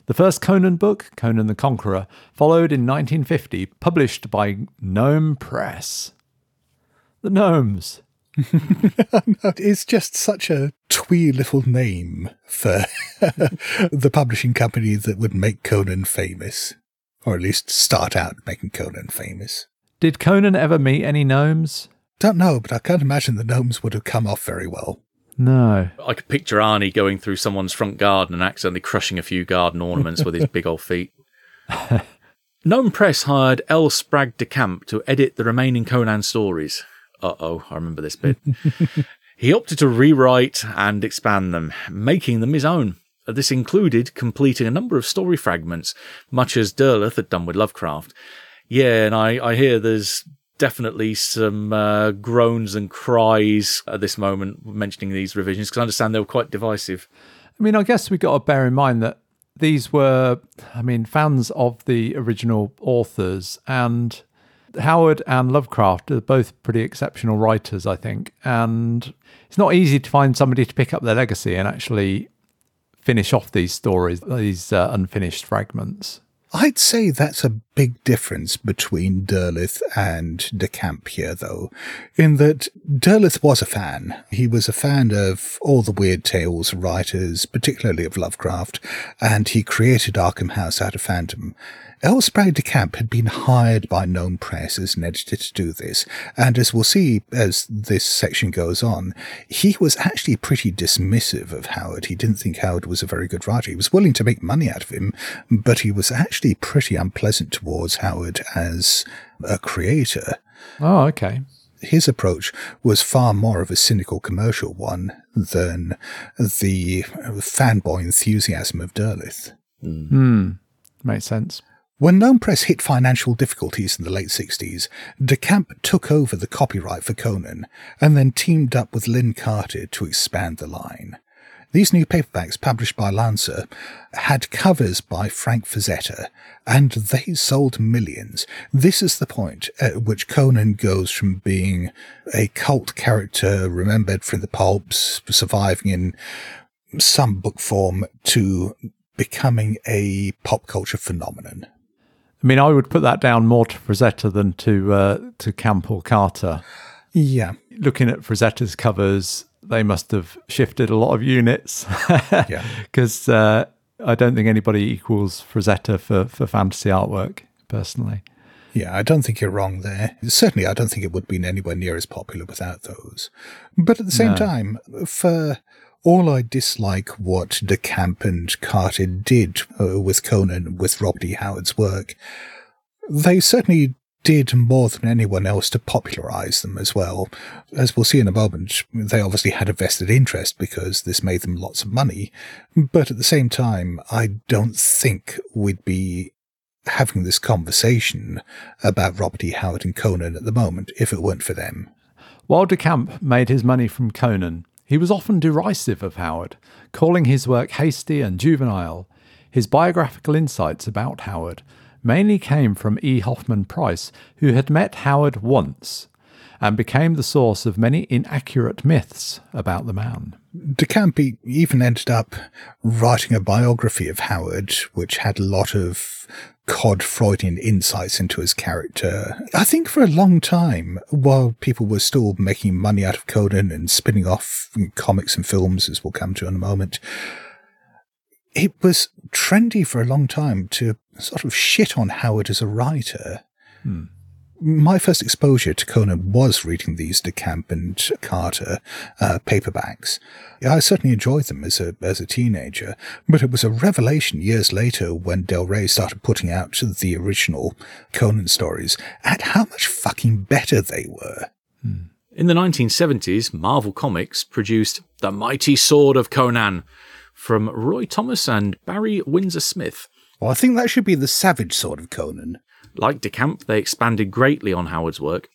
[SPEAKER 2] The first Conan book, Conan the Conqueror, followed in 1950, published by Gnome Press. The Gnomes.
[SPEAKER 3] It's just such a twee little name for the publishing company that would make Conan famous, or at least start out making Conan famous.
[SPEAKER 2] Did Conan ever meet any gnomes?
[SPEAKER 3] Don't know, but I can't imagine the gnomes would have come off very well.
[SPEAKER 2] No.
[SPEAKER 4] I could picture Arnie going through someone's front garden and accidentally crushing a few garden ornaments with his big old feet. Gnome Press hired L. Sprague de Camp to edit the remaining Conan stories. Uh oh, I remember this bit. he opted to rewrite and expand them, making them his own. This included completing a number of story fragments, much as Derleth had done with Lovecraft. Yeah, and I, I hear there's definitely some uh, groans and cries at this moment mentioning these revisions because I understand they were quite divisive.
[SPEAKER 2] I mean, I guess we've got to bear in mind that these were, I mean, fans of the original authors, and Howard and Lovecraft are both pretty exceptional writers, I think. And it's not easy to find somebody to pick up their legacy and actually finish off these stories, these uh, unfinished fragments.
[SPEAKER 3] I'd say that's a big difference between Derleth and De Camp here, though, in that Derleth was a fan. He was a fan of all the Weird Tales writers, particularly of Lovecraft, and he created Arkham House out of fandom. L. Sprague de Camp had been hired by Gnome Press as an editor to do this, and as we'll see as this section goes on, he was actually pretty dismissive of Howard. He didn't think Howard was a very good writer. He was willing to make money out of him, but he was actually pretty unpleasant towards Howard as a creator.
[SPEAKER 2] Oh, okay.
[SPEAKER 3] His approach was far more of a cynical commercial one than the fanboy enthusiasm of Derleth.
[SPEAKER 2] Hmm. Makes sense.
[SPEAKER 3] When Gnome Press hit financial difficulties in the late 60s, De Camp took over the copyright for Conan and then teamed up with Lin Carter to expand the line. These new paperbacks, published by Lancer, had covers by Frank Frazetta, and they sold millions. This is the point at which Conan goes from being a cult character remembered from the pulps, surviving in some book form, to becoming a pop culture phenomenon.
[SPEAKER 2] I mean, I would put that down more to Frazetta than to uh, to Camp or Carter.
[SPEAKER 3] Yeah.
[SPEAKER 2] Looking at Frazetta's covers, they must have shifted a lot of units.
[SPEAKER 3] Yeah.
[SPEAKER 2] Because uh, I don't think anybody equals Frazetta for, for fantasy artwork, personally.
[SPEAKER 3] Yeah, I don't think you're wrong there. Certainly, I don't think it would have been anywhere near as popular without those. But at the same
[SPEAKER 2] No.
[SPEAKER 3] time, for all I dislike what De Camp and Carter did uh, with Conan, with Robert E. Howard's work, they certainly did more than anyone else to popularize them as well. As we'll see in a moment, they obviously had a vested interest because this made them lots of money. But at the same time, I don't think we'd be having this conversation about Robert E. Howard and Conan at the moment if it weren't for them.
[SPEAKER 2] While De Camp made his money from Conan, He was often derisive of Howard, calling his work hasty and juvenile. His biographical insights about Howard mainly came from E. Hoffman Price, who had met Howard once and became the source of many inaccurate myths about the man.
[SPEAKER 3] De Camp even ended up writing a biography of Howard, which had a lot of cod Freudian insights into his character. I think for a long time, while people were still making money out of Conan and spinning off comics and films, as we'll come to in a moment, it was trendy for a long time to sort of shit on Howard as a writer.
[SPEAKER 2] Hmm
[SPEAKER 3] my first exposure to Conan was reading these DeCamp and Carter uh, paperbacks. I certainly enjoyed them as a as a teenager, but it was a revelation years later when Del Rey started putting out the original Conan stories at how much fucking better they were.
[SPEAKER 4] In the 1970s, Marvel Comics produced The Mighty Sword of Conan from Roy Thomas and Barry Windsor Smith.
[SPEAKER 3] Well, I think that should be the Savage Sword of Conan.
[SPEAKER 4] Like De Camp, they expanded greatly on Howard's work.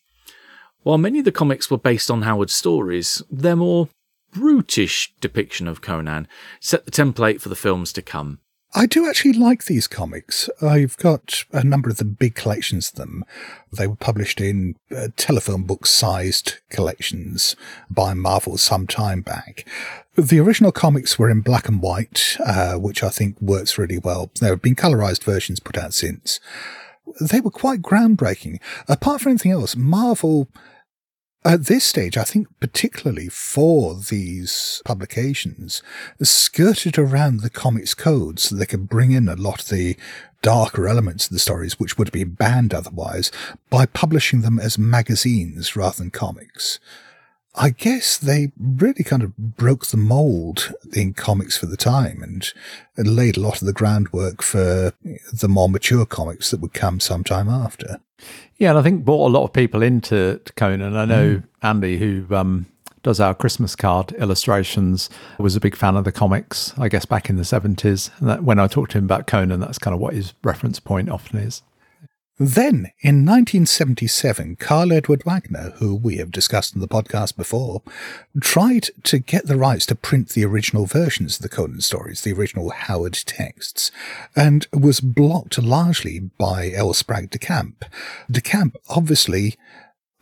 [SPEAKER 4] While many of the comics were based on Howard's stories, their more brutish depiction of Conan set the template for the films to come.
[SPEAKER 3] I do actually like these comics. I've got a number of the big collections of them. They were published in uh, telephone book sized collections by Marvel some time back. The original comics were in black and white, uh, which I think works really well. There have been colorized versions put out since they were quite groundbreaking. Apart from anything else, Marvel, at this stage, I think particularly for these publications, skirted around the comics code so they could bring in a lot of the darker elements of the stories which would be banned otherwise by publishing them as magazines rather than comics. I guess they really kind of broke the mold in comics for the time and laid a lot of the groundwork for the more mature comics that would come sometime after.
[SPEAKER 2] Yeah, and I think brought a lot of people into Conan. I know mm. Andy, who um, does our Christmas card illustrations, was a big fan of the comics, I guess, back in the 70s. And that, when I talked to him about Conan, that's kind of what his reference point often is.
[SPEAKER 3] Then, in 1977, Karl Edward Wagner, who we have discussed in the podcast before, tried to get the rights to print the original versions of the Conan stories, the original Howard texts, and was blocked largely by L. Sprague de Camp. De Camp obviously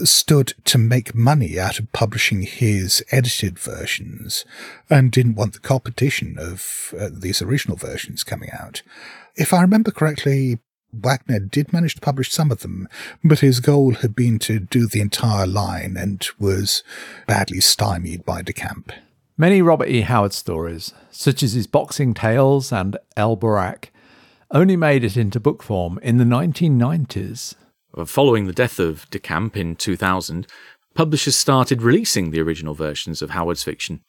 [SPEAKER 3] stood to make money out of publishing his edited versions and didn't want the competition of uh, these original versions coming out. If I remember correctly, Wagner did manage to publish some of them, but his goal had been to do the entire line and was badly stymied by De Camp.
[SPEAKER 2] Many Robert E. Howard stories, such as his Boxing Tales and El Borak, only made it into book form in the 1990s.
[SPEAKER 4] Following the death of De Camp in 2000, publishers started releasing the original versions of Howard's fiction.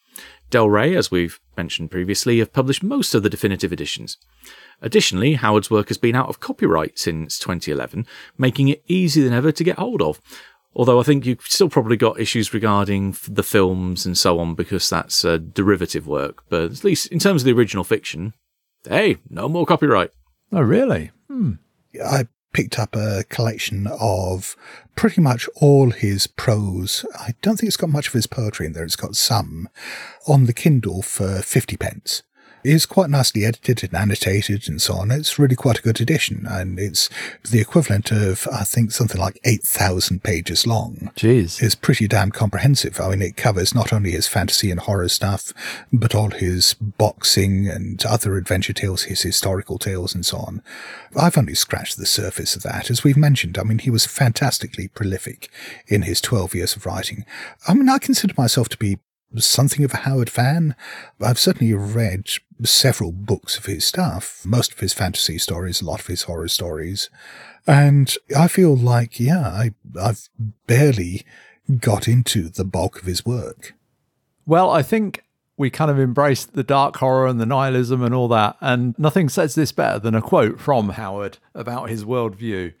[SPEAKER 4] Del Rey, as we've mentioned previously, have published most of the definitive editions. Additionally, Howard's work has been out of copyright since 2011, making it easier than ever to get hold of. Although I think you've still probably got issues regarding the films and so on because that's a derivative work. But at least in terms of the original fiction, hey, no more copyright.
[SPEAKER 2] Oh, really? Hmm.
[SPEAKER 3] I picked up a collection of pretty much all his prose. I don't think it's got much of his poetry in there. It's got some on the Kindle for 50 pence is quite nicely edited and annotated and so on. It's really quite a good edition, and it's the equivalent of I think something like eight thousand pages long.
[SPEAKER 2] Jeez,
[SPEAKER 3] it's pretty damn comprehensive. I mean, it covers not only his fantasy and horror stuff, but all his boxing and other adventure tales, his historical tales, and so on. I've only scratched the surface of that, as we've mentioned. I mean, he was fantastically prolific in his twelve years of writing. I mean, I consider myself to be something of a Howard fan. I've certainly read several books of his stuff, most of his fantasy stories, a lot of his horror stories. And I feel like, yeah, I, I've barely got into the bulk of his work.
[SPEAKER 2] Well, I think we kind of embraced the dark horror and the nihilism and all that. And nothing says this better than a quote from Howard about his worldview.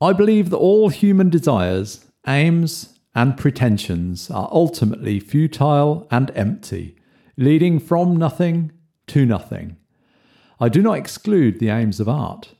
[SPEAKER 2] I believe that all human desires, aims, and pretensions are ultimately futile and empty, leading from nothing to nothing. I do not exclude the aims of art.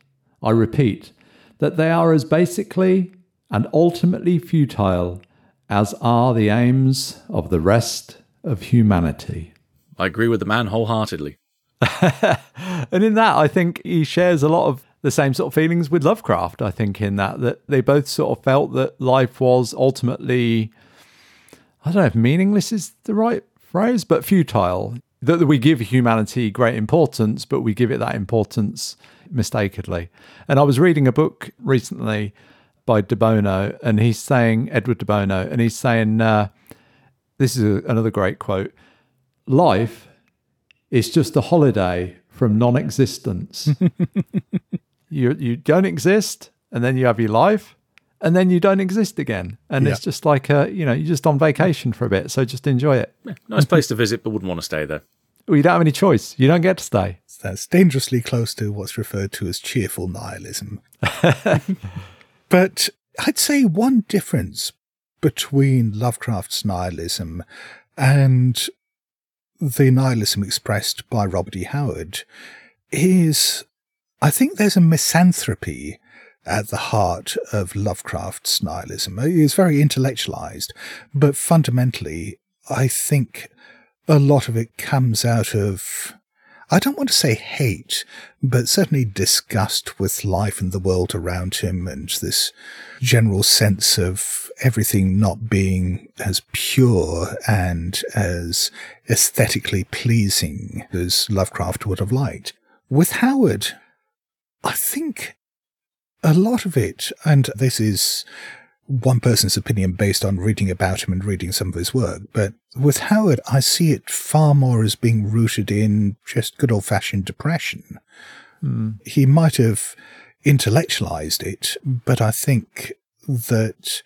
[SPEAKER 2] I repeat that they are as basically and ultimately futile as are the aims of the rest of humanity.
[SPEAKER 4] I agree with the man wholeheartedly.
[SPEAKER 2] and in that, I think he shares a lot of the same sort of feelings with Lovecraft. I think in that that they both sort of felt that life was ultimately, I don't know if meaningless is the right phrase, but futile. That we give humanity great importance, but we give it that importance mistakenly. And I was reading a book recently by De Bono, and he's saying Edward De Bono, and he's saying uh, this is a, another great quote: "Life is just a holiday from non-existence. you you don't exist, and then you have your life." And then you don't exist again, and
[SPEAKER 3] Yeah.
[SPEAKER 2] it's just like a, you know, you're just on vacation for a bit. So just enjoy it.
[SPEAKER 4] Yeah, nice place to visit, but wouldn't want to stay there.
[SPEAKER 2] Well, you don't have any choice. You don't get to stay.
[SPEAKER 3] That's dangerously close to what's referred to as cheerful nihilism. but I'd say one difference between Lovecraft's nihilism and the nihilism expressed by Robert E. Howard is I think there's a misanthropy at the heart of Lovecraft's nihilism. It is very intellectualized, but fundamentally, I think a lot of it comes out of I don't want to say hate, but certainly disgust with life and the world around him and this general sense of everything not being as pure and as aesthetically pleasing as Lovecraft would have liked. With Howard, I think a lot of it, and this is one person's opinion based on reading about him and reading some of his work. But with Howard, I see it far more as being rooted in just good old fashioned depression. Hmm. He might have intellectualized it, but I think that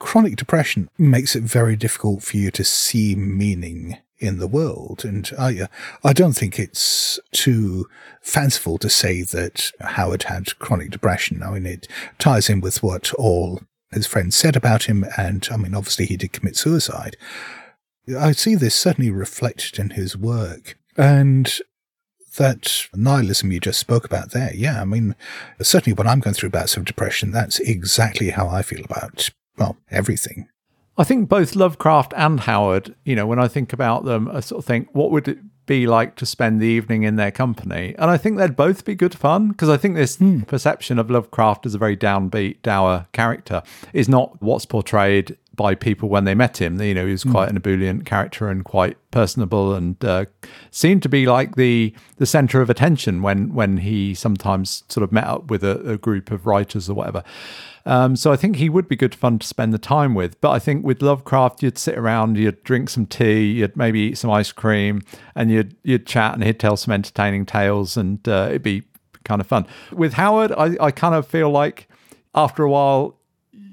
[SPEAKER 3] chronic depression makes it very difficult for you to see meaning in the world. And I, uh, I don't think it's too fanciful to say that Howard had chronic depression. I mean, it ties in with what all his friends said about him. And I mean, obviously he did commit suicide. I see this certainly reflected in his work. And that nihilism you just spoke about there, yeah, I mean, certainly when I'm going through bouts of depression, that's exactly how I feel about, well, everything.
[SPEAKER 2] I think both Lovecraft and Howard, you know, when I think about them, I sort of think, what would it be like to spend the evening in their company? And I think they'd both be good fun because I think this hmm. perception of Lovecraft as a very downbeat, dour character is not what's portrayed by people when they met him. You know, he was quite an ebullient character and quite personable and uh, seemed to be like the the center of attention when when he sometimes sort of met up with a, a group of writers or whatever. Um, so I think he would be good fun to spend the time with. But I think with Lovecraft, you'd sit around, you'd drink some tea, you'd maybe eat some ice cream, and you'd you'd chat, and he'd tell some entertaining tales, and uh, it'd be kind of fun. With Howard, I, I kind of feel like after a while.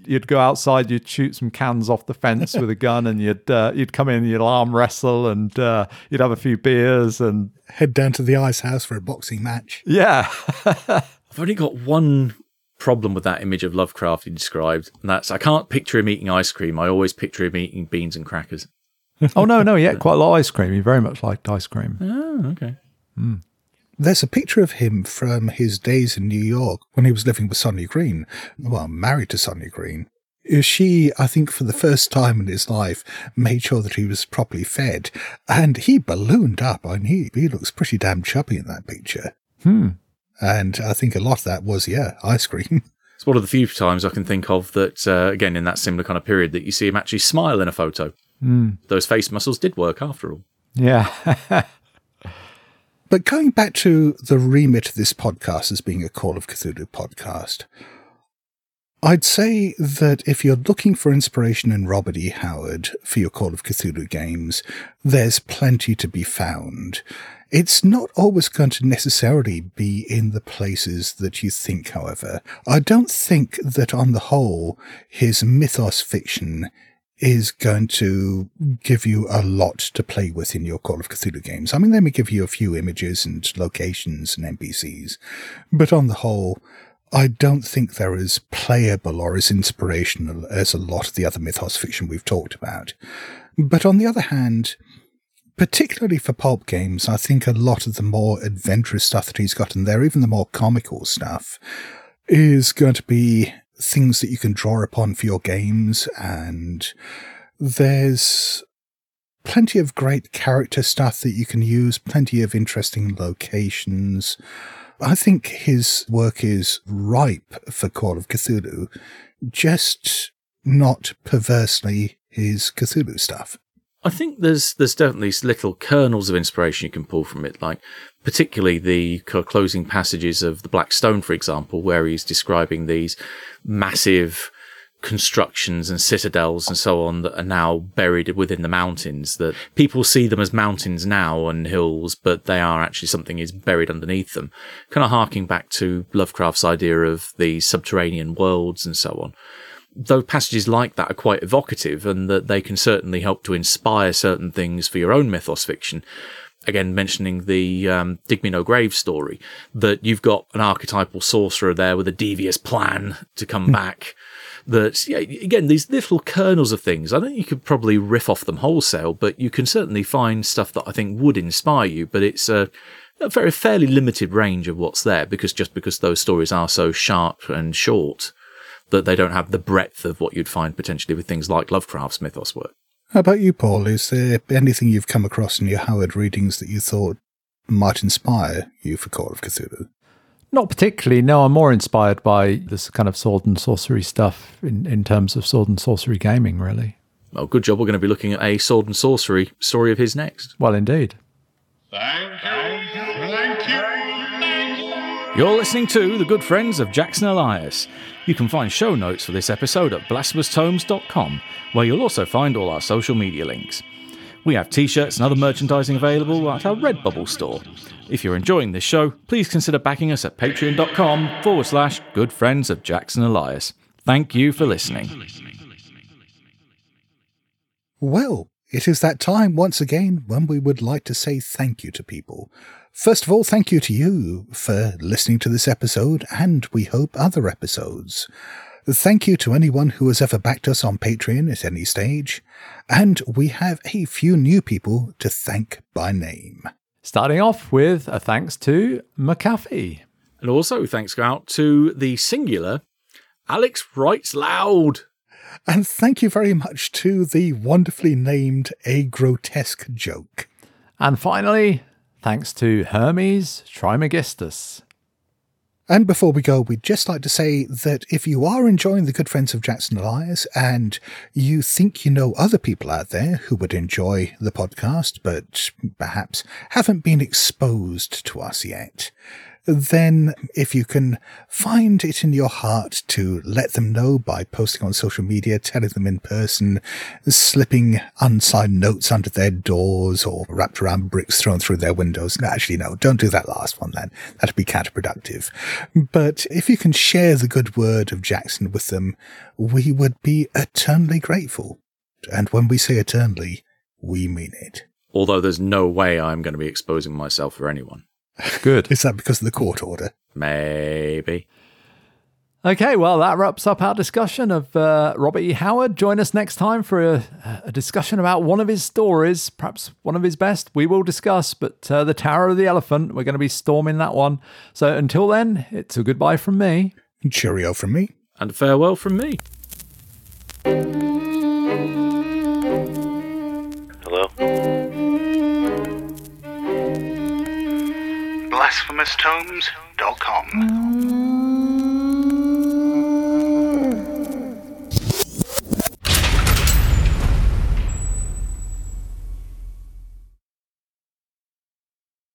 [SPEAKER 2] You'd go outside, you'd shoot some cans off the fence with a gun, and you'd uh, you'd come in, you'd arm wrestle, and uh, you'd have a few beers, and
[SPEAKER 3] Head down to the ice house for a boxing match.
[SPEAKER 2] yeah,
[SPEAKER 4] I've only got one problem with that image of Lovecraft you described, and that's I can't picture him eating ice cream. I always picture him eating beans and crackers.
[SPEAKER 2] oh no, no, he ate quite a lot of ice cream. He very much liked ice cream.
[SPEAKER 4] Oh, okay.
[SPEAKER 3] There's a picture of him from his days in New York when he was living with Sonia Greene, well, married to Sonia Greene. She, I think, for the first time in his life, made sure that he was properly fed, and he ballooned up. I mean, he, he looks pretty damn chubby in that picture.
[SPEAKER 2] Hmm.
[SPEAKER 3] And I think a lot of that was, yeah, ice cream.
[SPEAKER 4] It's one of the few times I can think of that, uh, again, in that similar kind of period, that you see him actually smile in a photo. Those face muscles did work after all.
[SPEAKER 2] Yeah.
[SPEAKER 3] But going back to the remit of this podcast as being a Call of Cthulhu podcast, I'd say that if you're looking for inspiration in Robert E. Howard for your Call of Cthulhu games, there's plenty to be found. It's not always going to necessarily be in the places that you think, however. I don't think that on the whole, his mythos fiction is going to give you a lot to play with in your Call of Cthulhu games. I mean, they may give you a few images and locations and NPCs, but on the whole, I don't think they're as playable or as inspirational as a lot of the other mythos fiction we've talked about. But on the other hand, particularly for pulp games, I think a lot of the more adventurous stuff that he's got in there, even the more comical stuff, is going to be things that you can draw upon for your games. And there's plenty of great character stuff that you can use, plenty of interesting locations. I think his work is ripe for Call of Cthulhu, just not perversely his Cthulhu stuff.
[SPEAKER 4] I think there's there's definitely little kernels of inspiration you can pull from it, like particularly the closing passages of the Black Stone, for example, where he's describing these massive constructions and citadels and so on that are now buried within the mountains that people see them as mountains now and hills but they are actually something is buried underneath them. Kind of harking back to lovecraft's idea of the subterranean worlds and so on though passages like that are quite evocative and that they can certainly help to inspire certain things for your own mythos fiction. Again mentioning the um, dig me no grave story that you've got an archetypal sorcerer there with a devious plan to come back. That yeah, again these little kernels of things i think you could probably riff off them wholesale but you can certainly find stuff that i think would inspire you but it's a, a very fairly limited range of what's there because just because those stories are so sharp and short that they don't have the breadth of what you'd find potentially with things like lovecraft's mythos work
[SPEAKER 3] how about you paul is there anything you've come across in your howard readings that you thought might inspire you for call of cthulhu
[SPEAKER 2] not particularly. No, I'm more inspired by this kind of sword and sorcery stuff in, in terms of sword and sorcery gaming, really.
[SPEAKER 4] Well, good job. We're going to be looking at a sword and sorcery story of his next.
[SPEAKER 2] Well, indeed.
[SPEAKER 5] Thank you.
[SPEAKER 4] You're listening to The Good Friends of Jackson Elias. You can find show notes for this episode at blasphemoustomes.com, where you'll also find all our social media links. We have t shirts and other merchandising available at our Redbubble store. If you're enjoying this show, please consider backing us at patreon.com forward slash good friends of Jackson Elias. Thank you for listening.
[SPEAKER 3] Well, it is that time once again when we would like to say thank you to people. First of all, thank you to you for listening to this episode and we hope other episodes. Thank you to anyone who has ever backed us on Patreon at any stage. And we have a few new people to thank by name.
[SPEAKER 2] Starting off with a thanks to McAfee.
[SPEAKER 4] And also thanks go out to the singular Alex Writes Loud.
[SPEAKER 3] And thank you very much to the wonderfully named A Grotesque Joke.
[SPEAKER 2] And finally, thanks to Hermes Trismegistus.
[SPEAKER 3] And before we go, we'd just like to say that if you are enjoying the Good Friends of Jackson Elias and you think you know other people out there who would enjoy the podcast, but perhaps haven't been exposed to us yet, then if you can find it in your heart to let them know by posting on social media, telling them in person, slipping unsigned notes under their doors or wrapped around bricks thrown through their windows. No, actually, no, don't do that last one then. That'd be counterproductive. But if you can share the good word of Jackson with them, we would be eternally grateful. And when we say eternally, we mean it.
[SPEAKER 4] Although there's no way I'm going to be exposing myself for anyone.
[SPEAKER 2] Good.
[SPEAKER 3] Is that because of the court order?
[SPEAKER 4] Maybe.
[SPEAKER 2] Okay, well, that wraps up our discussion of uh, Robert E. Howard. Join us next time for a, a, discussion about one of his stories, perhaps one of his best. We will discuss, but uh, The Tower of the Elephant, we're going to be storming that one. So until then, it's a goodbye from me.
[SPEAKER 3] Cheerio from me.
[SPEAKER 4] And farewell from me.
[SPEAKER 6] Hello? blasphemousTomes.com.